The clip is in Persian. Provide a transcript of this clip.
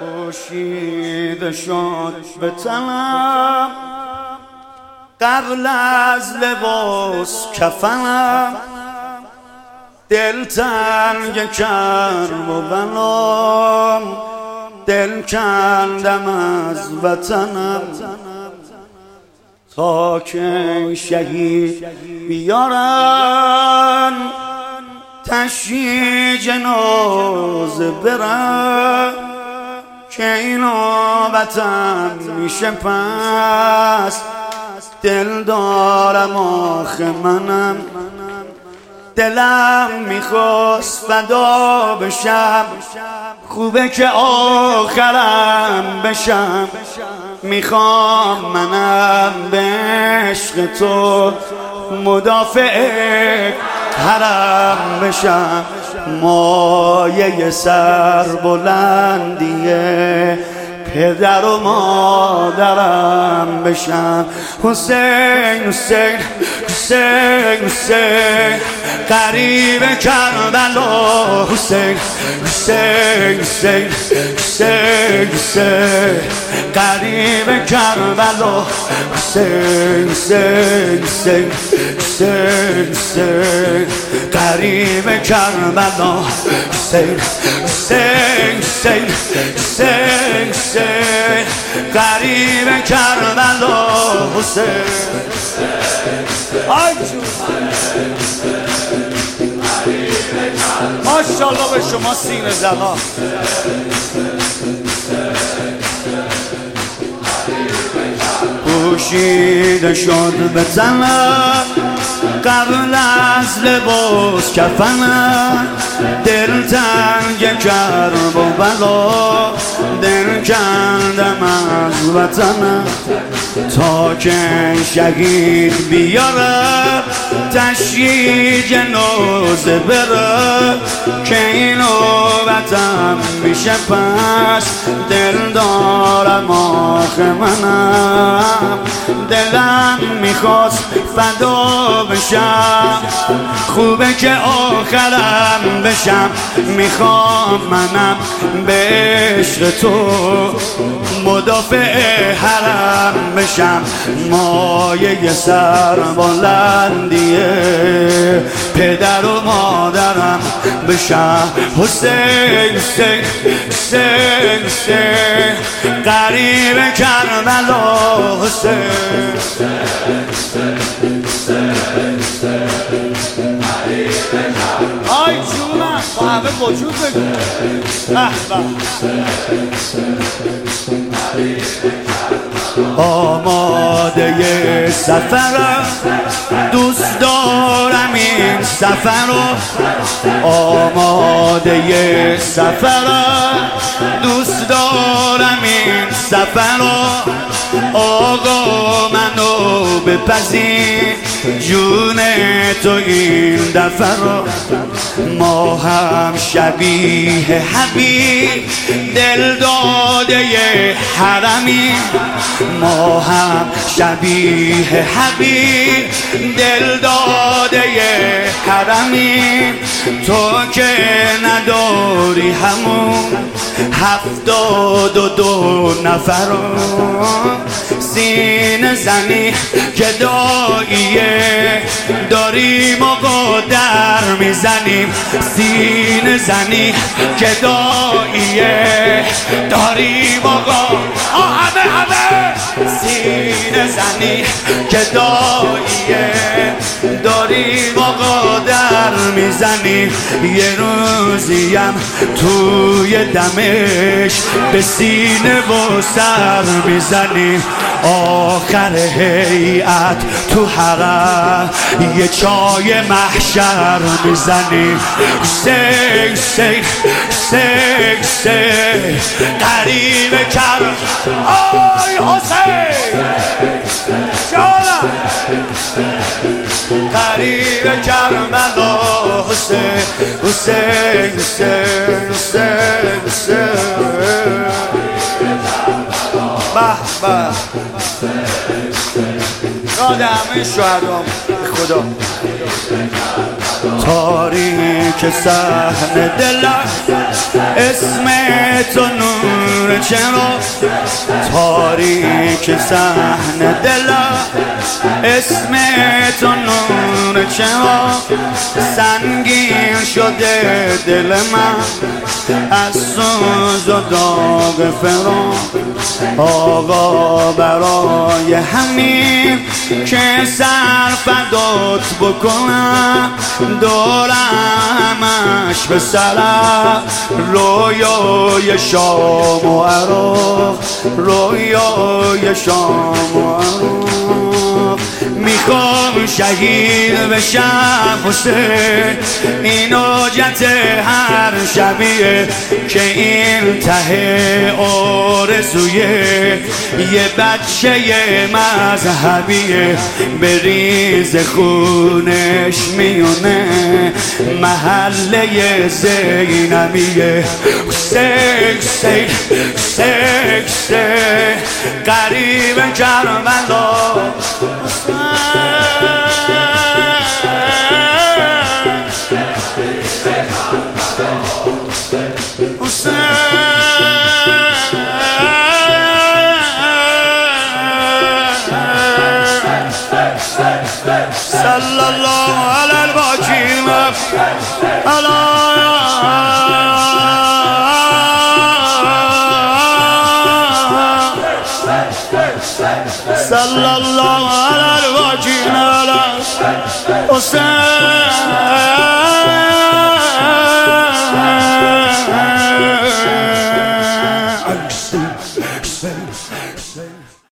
پوشیده شد به تنم. قبل از لباس کفنم. دل تنگ کرد و بنام. دل کندم از وطنم. تا که شهید بیارن تشییع جنازه برن که این آبتم میشه پس. دل دارم آخه منم. دلم می‌خواست فدا بشم. خوبه که آخرم بشم. می‌خوام منم به عشق تو مدافع حرم بشم. مایه سر بلندیه پدر و مادرم بشم حسین حسین. حسین حسین. قریب کربلا حسین. حسین حسین. حسین حسین. قریب کربلا حسین حسین حسین. حسین حسین. قریب کربلا حسین. حسین حسین. حسین حسین. قریب کربلا حسین آی ماشاءالله به شما سینه زنا. پوشیده شد به تنم. قبل از لباس کفنم دل تنگ کرب و بلا دل کندم از وطنم تا که شهید بیاره تشییع جنازه بره که این نوبتم میشه پس دل دارم آخه منم. دلم می‌خواست فدا بشم. خوبه که آخرم بشم. می‌خوام منم به عشق تو. مدافع حرم بشم مایه سر بلندیه. پدر و مادرم بشم. حسین حسین حسین حسین. قریب کربلا حسین. آی جونم. با همه وجود بگو آماده سفرم. دوست دارم این سفر رو. آماده سفرم. دوست دارم این سفر رو. آقا منو بپذیر. جون تو این دفعه رو ما هم شبیه حبیب دل داده حرمی. ما هم شبیه حبیب دل داده حرمی. تو که نداری همون هفتاد و دو نفر سین زنی که داییه داریم و در می‌زنیم. سین زنی داییه داریم و همه همه. سین زنی داییه داریم و در می‌زنیم. یه روزیم توی دمش به سینه و سر می‌زنیم. آخر هیئت تو حرم. یه چای محشر می‌زنیم حسین حسین حسین حسین قریب کر آی حسین. جانم قریب کربلا حسین حسین حسین حسین حسین. به یاد همه شهدام خدا تاریک سحن دلم اسم تو نور چرا؟ تاریک سحن دلا. اسم تو نور چرا؟ سنگین شده دل من. از سوز و داغ فران آقا برای همین که سر فدات بکنم. دورمش به سرم. رویای شام و عراق رویای شام و عراق. می‌خوام شهید بشم حسین این حجت هر شبیه که این ته آرزویه یه بچه مذهبیه بریز خونش میونه محله زینمیه سک سک سک سک قریب کربلا الله على الباكيمة الله صلى الله على الوجه على حسين